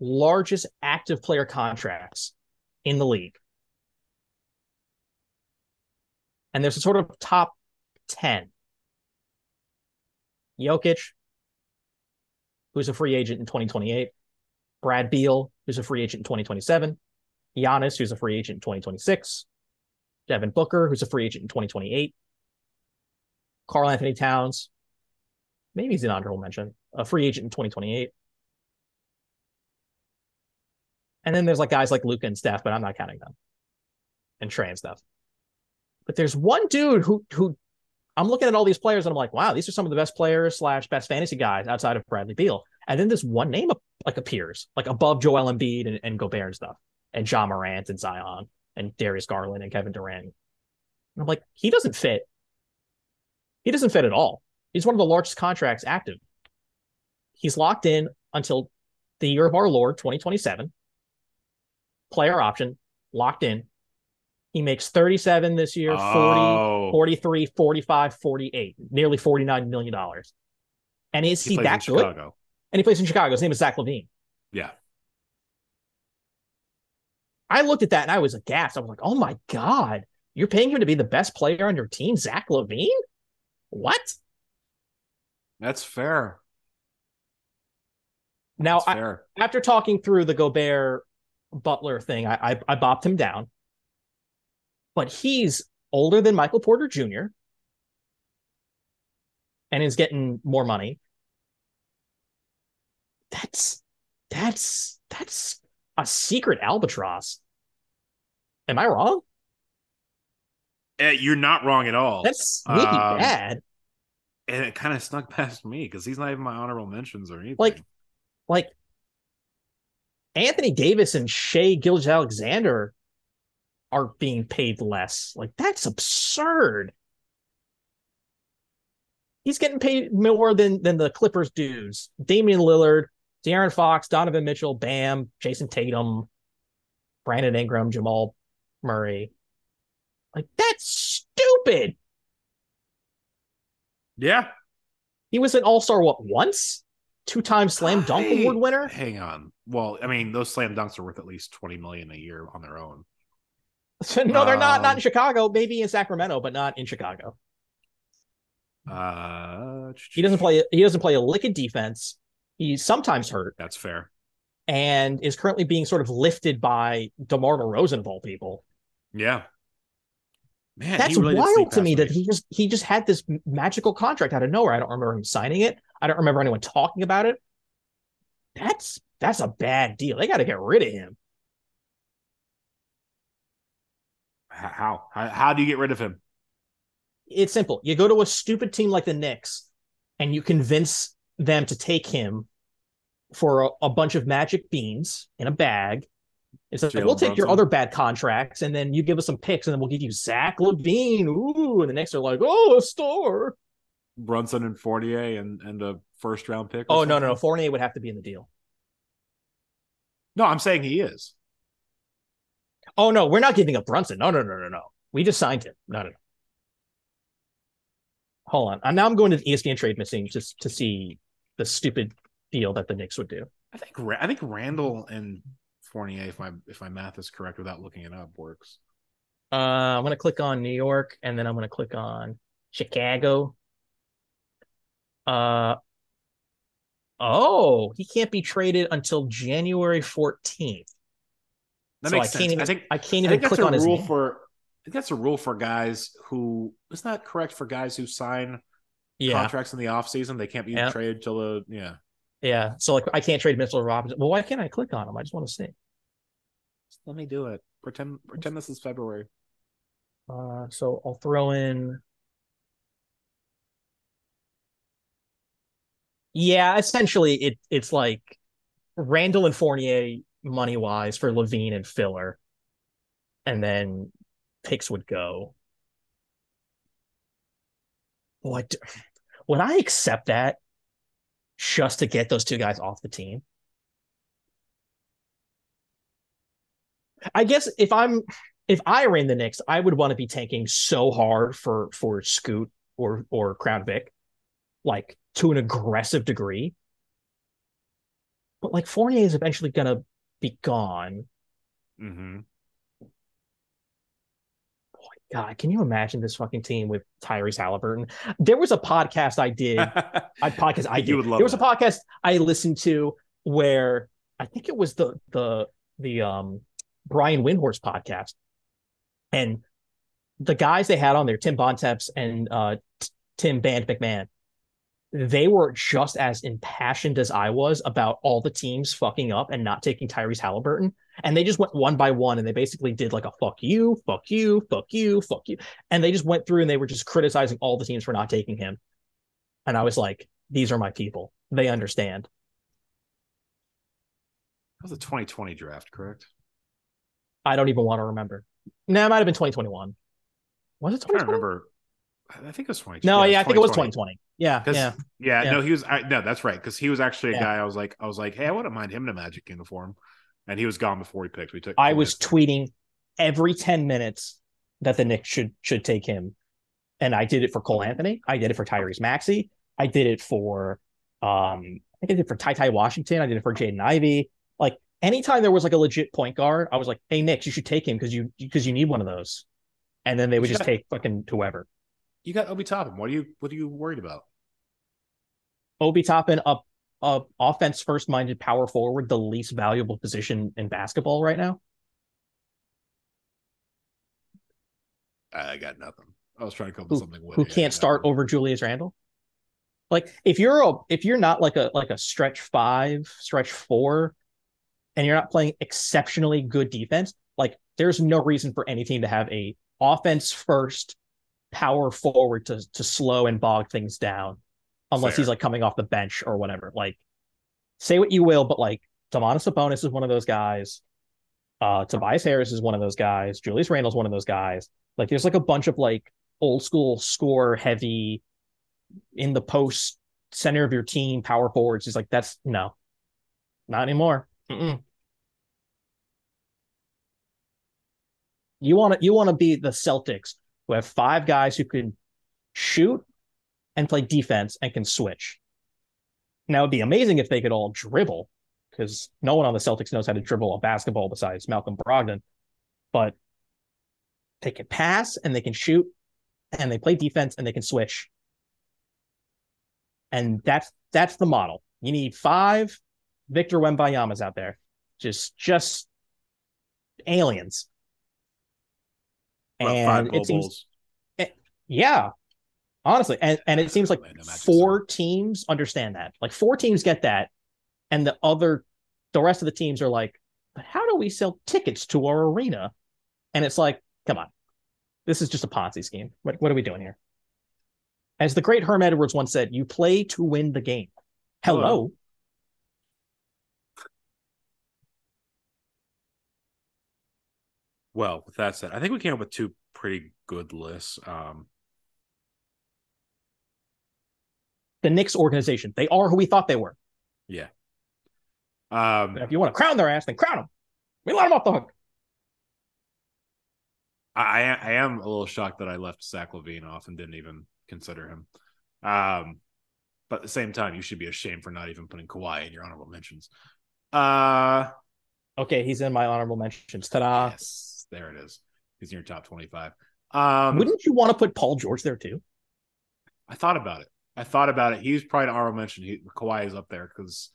S1: largest active player contracts in the league. And there's a sort of top 10. Jokic, who's a free agent in 2028. Brad Beal, who's a free agent in 2027. Giannis, who's a free agent in 2026. Devin Booker, who's a free agent in 2028. Karl-Anthony Towns, maybe he's an honorable mention, a free agent in 2028. And then there's like guys like Luka and Steph, but I'm not counting them. And Trae and stuff. But there's one dude who who I'm looking at all these players and I'm like, wow, these are some of the best players slash best fantasy guys outside of Bradley Beal. And then this one name like appears, like above Joel Embiid and, and Gobert and stuff, and Ja Morant and Zion and Darius Garland and Kevin Durant. And I'm like, he doesn't fit. He doesn't fit at all. He's one of the largest contracts active. He's locked in until the year of our Lord, 2027. Player option, locked in. He makes 37 this year, 40,
S2: Oh,
S1: 43, 45, 48, nearly 49 million dollars. And is he,
S2: in
S1: that good?
S2: Chicago.
S1: And he plays in Chicago. His name is Zach LaVine.
S2: Yeah.
S1: I looked at that and I was aghast. I was like, oh my God, you're paying him to be the best player on your team, Zach LaVine? What?
S2: That's fair.
S1: Now,
S2: That's
S1: I,
S2: fair.
S1: after talking through the Gobert Butler thing, I, I I bopped him down. But he's older than Michael Porter Jr. and is getting more money. That's that's that's a secret albatross. Am I wrong?
S2: Uh, you're not wrong at all.
S1: That's sneaky
S2: Um,
S1: bad.
S2: and it kind of snuck past me because he's not even my honorable mentions or anything.
S1: Like, like Anthony Davis and Shai Gilgeous-Alexander are being paid less. Like that's absurd. He's getting paid more than than the Clippers dudes. Damian Lillard, De'Aaron Fox, Donovan Mitchell, Bam, Jayson Tatum, Brandon Ingram, Jamal Murray. Like that's stupid.
S2: yeah,
S1: He was an All-Star what once? Two-time slam dunk
S2: Hey,
S1: award winner?
S2: Hang on. Well, I mean, those slam dunks are worth at least twenty million a year on their own.
S1: no, they're not. Not
S2: Um,
S1: in Chicago. Maybe in Sacramento, but not in Chicago.
S2: Uh,
S1: He doesn't play. He doesn't play a lick of defense. He's sometimes hurt
S2: That's fair.
S1: and is currently being sort of lifted by DeMar DeRozan of all people.
S2: Yeah. Man,
S1: That's
S2: he really
S1: wild to me that he just he just had this magical contract out of nowhere. I don't remember him signing it. I don't remember anyone talking about it. That's that's a bad deal. They got to get rid of him.
S2: How? how how do you get rid of him?
S1: It's simple. You go to a stupid team like the Knicks, and you convince them to take him for a, a bunch of magic beans in a bag. It's like
S2: Jalen
S1: we'll take your other bad contracts, and then you give us some picks, and then we'll give you Zach LaVine. Ooh, and the Knicks are like, oh, a star.
S2: Brunson and Fournier and and a first round pick. or
S1: Oh no, no, no.
S2: something?
S1: Fournier would have to be in the deal.
S2: no. I'm saying he is.
S1: Oh no, we're not giving up Brunson. No, no, no, no, no. We just signed him. No, no, no. Hold on. And now I'm going to the ESPN trade machine just to see the stupid deal that the Knicks would do.
S2: I think I think Randle and Fournier, if my if my math is correct without looking it up, works.
S1: Uh, I'm gonna click on New York, and then I'm gonna click on Chicago. Uh, oh, he can't be traded until January 14th.
S2: That
S1: So
S2: makes
S1: I
S2: sense.
S1: can't even-
S2: I think
S1: I can't
S2: I
S1: even
S2: think that's
S1: click on
S2: a
S1: his
S2: rule
S1: name.
S2: for. I think that's a rule for guys who isn't that correct for guys who sign
S1: yeah,
S2: contracts in the off season. They can't be
S1: Yeah.
S2: traded till the yeah.
S1: Yeah. So like, I can't trade Mitchell Robinson. Well, why can't I click on him? I just want to see.
S2: Let me do it. Pretend pretend this is February.
S1: Uh, so I'll throw in. Yeah, essentially it it's like Randle and Fournier money wise for LaVine and Filler, and then picks would go. What would I accept that just to get those two guys off the team? I guess if I'm if I ran the Knicks, I would want to be tanking so hard for for Scoot or or Crown Vic, like to an aggressive degree. But like Fournier is eventually gonna be gone.
S2: Mm-hmm.
S1: God, can you imagine this fucking team with Tyrese Halliburton? There was a podcast I did. I podcast I did.
S2: You would love
S1: there was
S2: that.
S1: a podcast I listened to where I think it was the the the um Brian Windhorst podcast, and the guys they had on there, Tim Bontemps and uh T- Tim Band MacMahon, they were just as impassioned as I was about all the teams fucking up and not taking Tyrese Halliburton. And they just went one by one and they basically did like a fuck you, fuck you, fuck you, fuck you. And they just went through and they were just criticizing all the teams for not taking him. And I was like, these are my people. They understand.
S2: That was a 2020 draft, correct?
S1: I don't even want to remember. No, it might have been 2021. Was it 2020?
S2: I remember. I think it was 2020.
S1: No, yeah, I think it was 2020. Yeah, yeah.
S2: Yeah,
S1: Yeah.
S2: no, he was. I, no, that's right. Because he was actually a
S1: Yeah.
S2: guy. I was like, I was like, hey, I wouldn't mind him in a Magic uniform, and he was gone before he picked. We took.
S1: I was
S2: minutes.
S1: tweeting every 10 minutes that the Knicks should should take him. And I did it for Cole Anthony. I did it for Tyrese Maxey. I did it for um I did it for Ty Ty Washington. I did it for Jaden Ivey. Like anytime there was like a legit point guard, I was like, hey Knicks, you should take him because you because you need one of those. And then they would just
S2: Yeah.
S1: take fucking whoever.
S2: You got Obi Toppin. What are you? What are you worried about?
S1: Obi Toppin up up offense first minded power forward, the least valuable position in basketball right now.
S2: I got nothing. I was trying to come up with something.
S1: who can't start over Julius Randle. Like if you're a if you're not like a like a stretch five, stretch four, and you're not playing exceptionally good defense, like there's no reason for any team to have a offense first power forward to to slow and bog things down, unless
S2: Fair.
S1: he's like coming off the bench or whatever. Like, say what you will, but like Domantas Sabonis is one of those guys. Uh, Tobias Harris is one of those guys. Julius Randle's one of those guys. Like, there's like a bunch of like old school score heavy in the post center of your team power forwards. He's like, that's no, not anymore. Mm-mm. You want to you want to be the Celtics who have five guys who can shoot and play defense and can switch. Now it'd be amazing if they could all dribble because no one on the Celtics knows how to dribble a basketball besides Malcolm Brogdon. But they can pass and they can shoot and they play defense and they can switch. And that's that's the model. You need five Victor Wembanyama's out there. Just just aliens.
S2: About
S1: And it seems
S2: bowls.
S1: yeah. Honestly. And and it seems like four teams understand that. Like four teams get that. And the other the rest of the teams are like, but how do we sell tickets to our arena? And it's like, come on. This is just a Ponzi scheme. What what are we doing here? As the great Herm Edwards once said, you play to win the game. Hello.
S2: Hello. Well, with that said, I think we came up with two pretty good lists. Um,
S1: The Knicks organization. They are who we thought they were.
S2: yeah. Um,
S1: if you want to crown their ass, then crown them. We let them off the hook.
S2: I I am a little shocked that I left Zach LaVine off and didn't even consider him. Um, but at the same time, you should be ashamed for not even putting Kawhi in your honorable mentions. Uh,
S1: Okay, he's in my honorable mentions. Ta-da.
S2: yes, there it is. He's in your top twenty-five. Um,
S1: Wouldn't you want to put Paul George there too?
S2: I thought about it. I thought about it. He's probably an honorable mention. He, Kawhi is up there because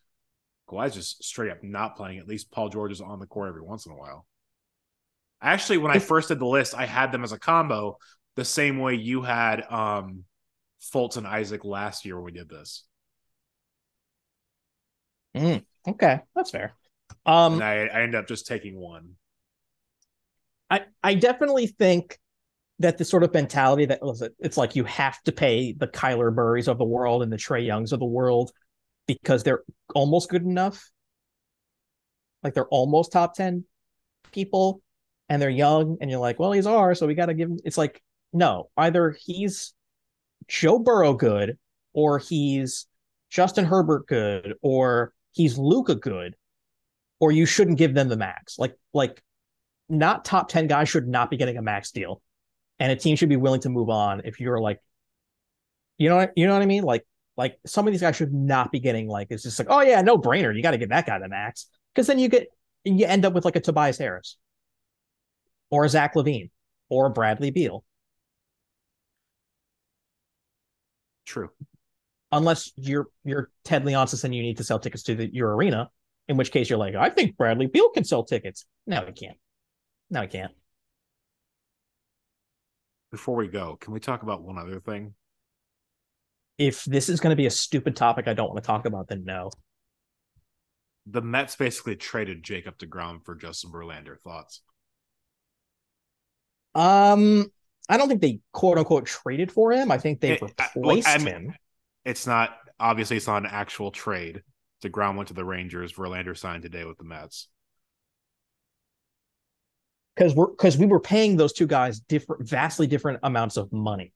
S2: Kawhi's just straight up not playing. At least Paul George is on the court every once in a while. Actually, when I first did the list, I had them as a combo, the same way you had um Fultz and Isaac last year when we did this.
S1: Okay, that's fair. Um,
S2: and I, I ended up just taking one.
S1: I I definitely think that the sort of mentality that was it's like you have to pay the Kyler Murrays of the world and the Trae Youngs of the world because they're almost good enough. Like they're almost top 10 people and they're young and you're like, well, he's ours, so we got to give him it's like no, either he's Joe Burrow good or he's Justin Herbert good or he's Luka good or you shouldn't give them the max. Like like not top 10 guys should not be getting a max deal. And a team should be willing to move on if you're like you know what you know what I mean? Like like some of these guys should not be getting like it's just like, oh yeah, no brainer. You got to get that guy the max. Because then you get you end up with like a Tobias Harris or a Zach LaVine or a Bradley Beal.
S2: True.
S1: Unless you're you're Ted Leonsis and you need to sell tickets to the, your arena, in which case you're like, I think Bradley Beal can sell tickets. No, he can't. No, he can't.
S2: Before we go, can we talk about one other thing?
S1: If this is going to be a stupid topic I don't want to talk about, then no.
S2: The Mets basically traded Jacob DeGrom for Justin Verlander. Thoughts?
S1: Um, I don't think they quote unquote traded for him. I think they
S2: It- I- well,
S1: replaced
S2: I mean-
S1: him.
S2: It's not obviously it's not an actual trade. DeGrom went to the Rangers. Verlander signed today with the Mets.
S1: Because we're because we were paying those two guys different, vastly different amounts of money.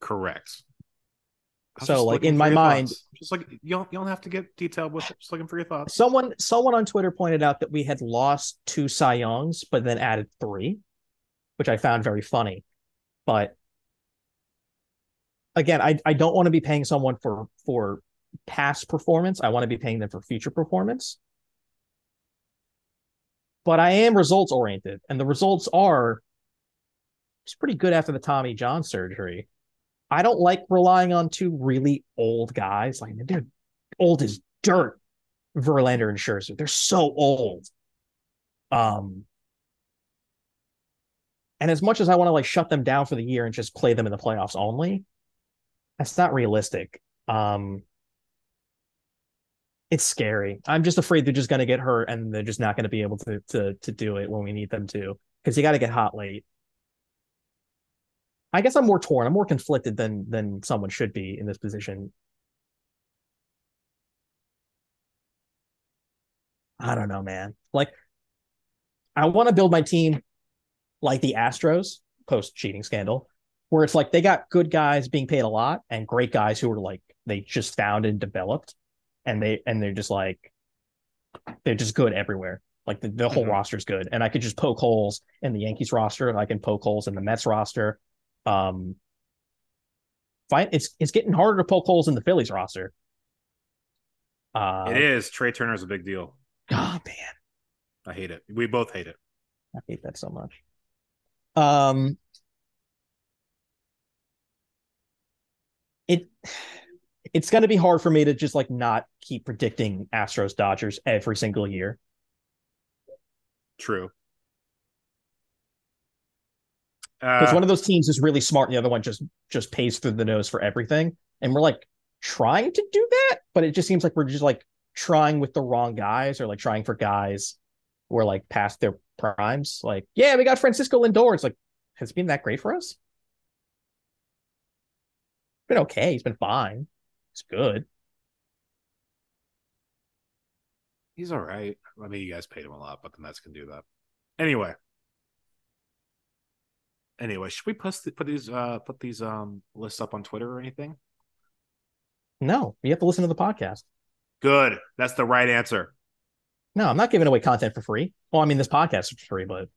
S2: Correct.
S1: So, like, in my mind-
S2: thoughts. just like you don't you don't have to get detailed with it. Just looking for your thoughts.
S1: Someone someone on Twitter pointed out that we had lost two Cy Youngs, but then added three, which I found very funny. But again, I, I don't want to be paying someone for for past performance. I want to be paying them for future performance. But I am results oriented, and the results are it's pretty good after the Tommy John surgery. I don't like relying on two really old guys. Like they're old as dirt. Verlander and Scherzer. They're so old. Um, And as much as I want to like shut them down for the year and just play them in the playoffs only, that's not realistic. Um, it's scary. I'm just afraid they're just going to get hurt and they're just not going to be able to to to do it when we need them to because you got to get hot late. I guess I'm more torn. I'm more conflicted than than someone should be in this position. I don't know, man. Like, I want to build my team like the Astros post cheating scandal, where it's like they got good guys being paid a lot and great guys who are like they just found and developed, and they and they're just like they're just good everywhere. Like the, the whole mm-hmm. roster is good, and I could just poke holes in the Yankees roster, and I can poke holes in the Mets roster. Um, fine, it's it's getting harder to poke holes in the Phillies roster.
S2: Uh, it is. Trea Turner is a big deal.
S1: God, man,
S2: I hate it. We both hate it.
S1: I hate that so much. Um, it it's going to be hard for me to just like not keep predicting Astros Dodgers every single year.
S2: True.
S1: Because uh, one of those teams is really smart, and the other one just just pays through the nose for everything. And we're like trying to do that, but it just seems like we're just like trying with the wrong guys, or like trying for guys who are like past their primes. Like, yeah, we got Francisco Lindor. It's like, has been that great for us? Been okay. He's been fine. He's good.
S2: He's all right. I mean, you guys paid him a lot, but the Mets can do that. Anyway. Anyway, should we post put these uh put these um lists up on Twitter or anything?
S1: No, you have to listen to the podcast.
S2: Good. That's the right answer.
S1: No, I'm not giving away content for free. Well, I mean, this podcast is free, but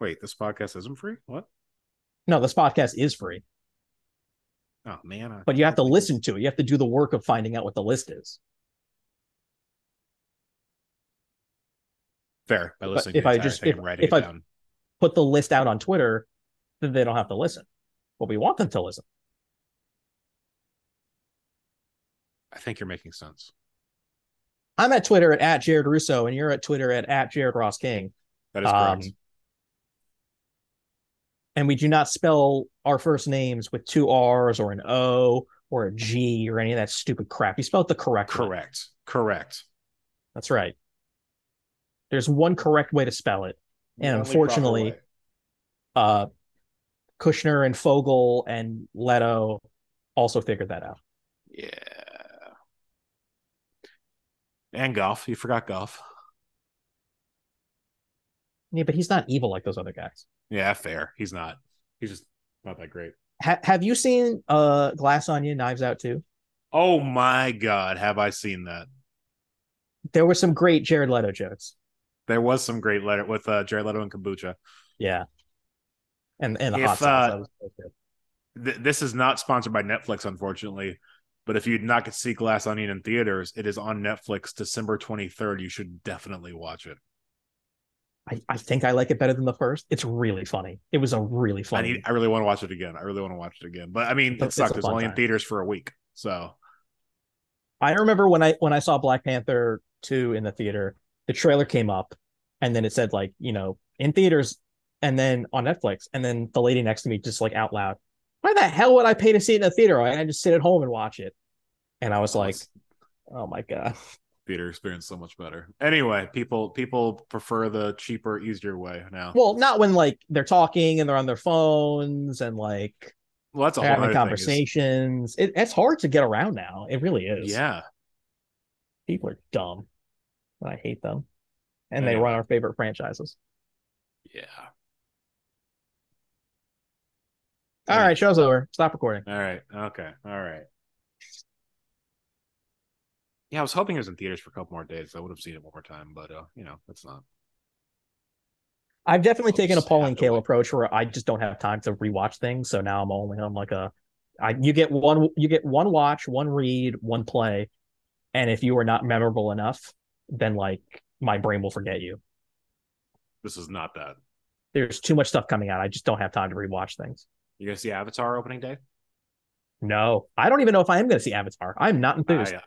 S2: wait, this podcast isn't free. What?
S1: No, this podcast is free.
S2: Oh man! I...
S1: But you have to listen to it. You have to do the work of finding out what the list is.
S2: Fair.
S1: By listening, if I just if, if I down. put the list out on Twitter, then they don't have to listen. But we want them to listen.
S2: I think you're making sense.
S1: I'm at Twitter at, at Jared Russo, and you're at Twitter at, at Jared Ross King.
S2: That is correct. Um,
S1: and we do not spell our first names with two R's or an O or a G or any of that stupid crap. You spell it the correct
S2: Correct.
S1: Way.
S2: Correct.
S1: That's right. There's one correct way to spell it. And unfortunately, uh Kushner and Fogle and Leto also figured that out.
S2: Yeah. And Goff. You forgot Goff.
S1: Yeah, but he's not evil like those other guys.
S2: Yeah, fair. He's not. He's just not that great.
S1: Ha- have you seen uh Glass Onion Knives Out too?
S2: Oh my god, have I seen that?
S1: There were some great Jared Leto jokes.
S2: There was some great letter with uh, Jared Leto and kombucha.
S1: Yeah, and and the if, hot sauce. Uh,
S2: th- this is not sponsored by Netflix, unfortunately. But if you'd not get to see Glass Onion in theaters, it is on Netflix December 23rd. You should definitely watch it.
S1: I, I think I like it better than the first. It's really funny. It was a really funny.
S2: I, need, I really want to watch it again. I really want to watch it again. But I mean, it sucked. It's only time. in theaters for a week. So
S1: I remember when I when I saw Black Panther 2 in the theater, the trailer came up and then it said like, you know, in theaters and then on Netflix. And then the lady next to me just like out loud, why the hell would I pay to see it in the theater? I just sit at home and watch it. And I was like, oh my God.
S2: Theater experience so much better. Anyway, people people prefer the cheaper, easier way now.
S1: Well, not when like they're talking and they're on their phones and like
S2: well, that's a
S1: having conversations. It, it's hard to get around now. It really is.
S2: Yeah.
S1: People are dumb. I hate them. And they run our favorite franchises.
S2: Yeah.
S1: All right, show's over. Stop recording.
S2: All right. Okay. All right. Yeah, I was hoping it was in theaters for a couple more days. I would have seen it one more time, but uh, you know, it's not.
S1: I've definitely taken a Paul and Kale approach where I just don't have time to rewatch things. So now I'm only on like a I you get one you get one watch, one read, one play. And if you are not memorable enough, then like my brain will forget you.
S2: This is not that.
S1: There's too much stuff coming out. I just don't have time to rewatch things.
S2: You gonna see Avatar opening day?
S1: No, I don't even know if I am gonna see Avatar. I'm not enthused.
S2: I,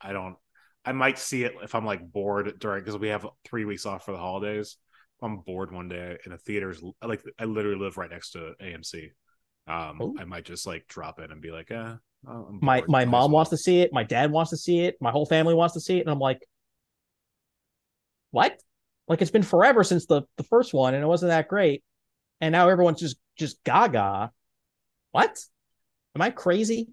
S2: I don't. I might see it if I'm like bored during because we have three weeks off for the holidays. I'm bored one day in a theater's like I literally live right next to AMC. Um,
S1: Ooh.
S2: I might just like drop in and be like, eh.
S1: My my mom
S2: well.
S1: wants to see it. My dad wants to see it. My whole family wants to see it, and I'm like, what? Like it's been forever since the the first one, and it wasn't that great, and now everyone's just just gaga. What? Am I crazy?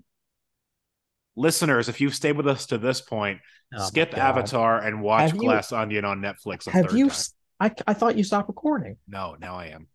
S2: Listeners, if you've stayed with us to this point,
S1: Oh
S2: skip Avatar and watch
S1: Have you-
S2: Glass Onion on Netflix. A
S1: Have
S2: third
S1: you? I I thought you stopped recording.
S2: No, now I am.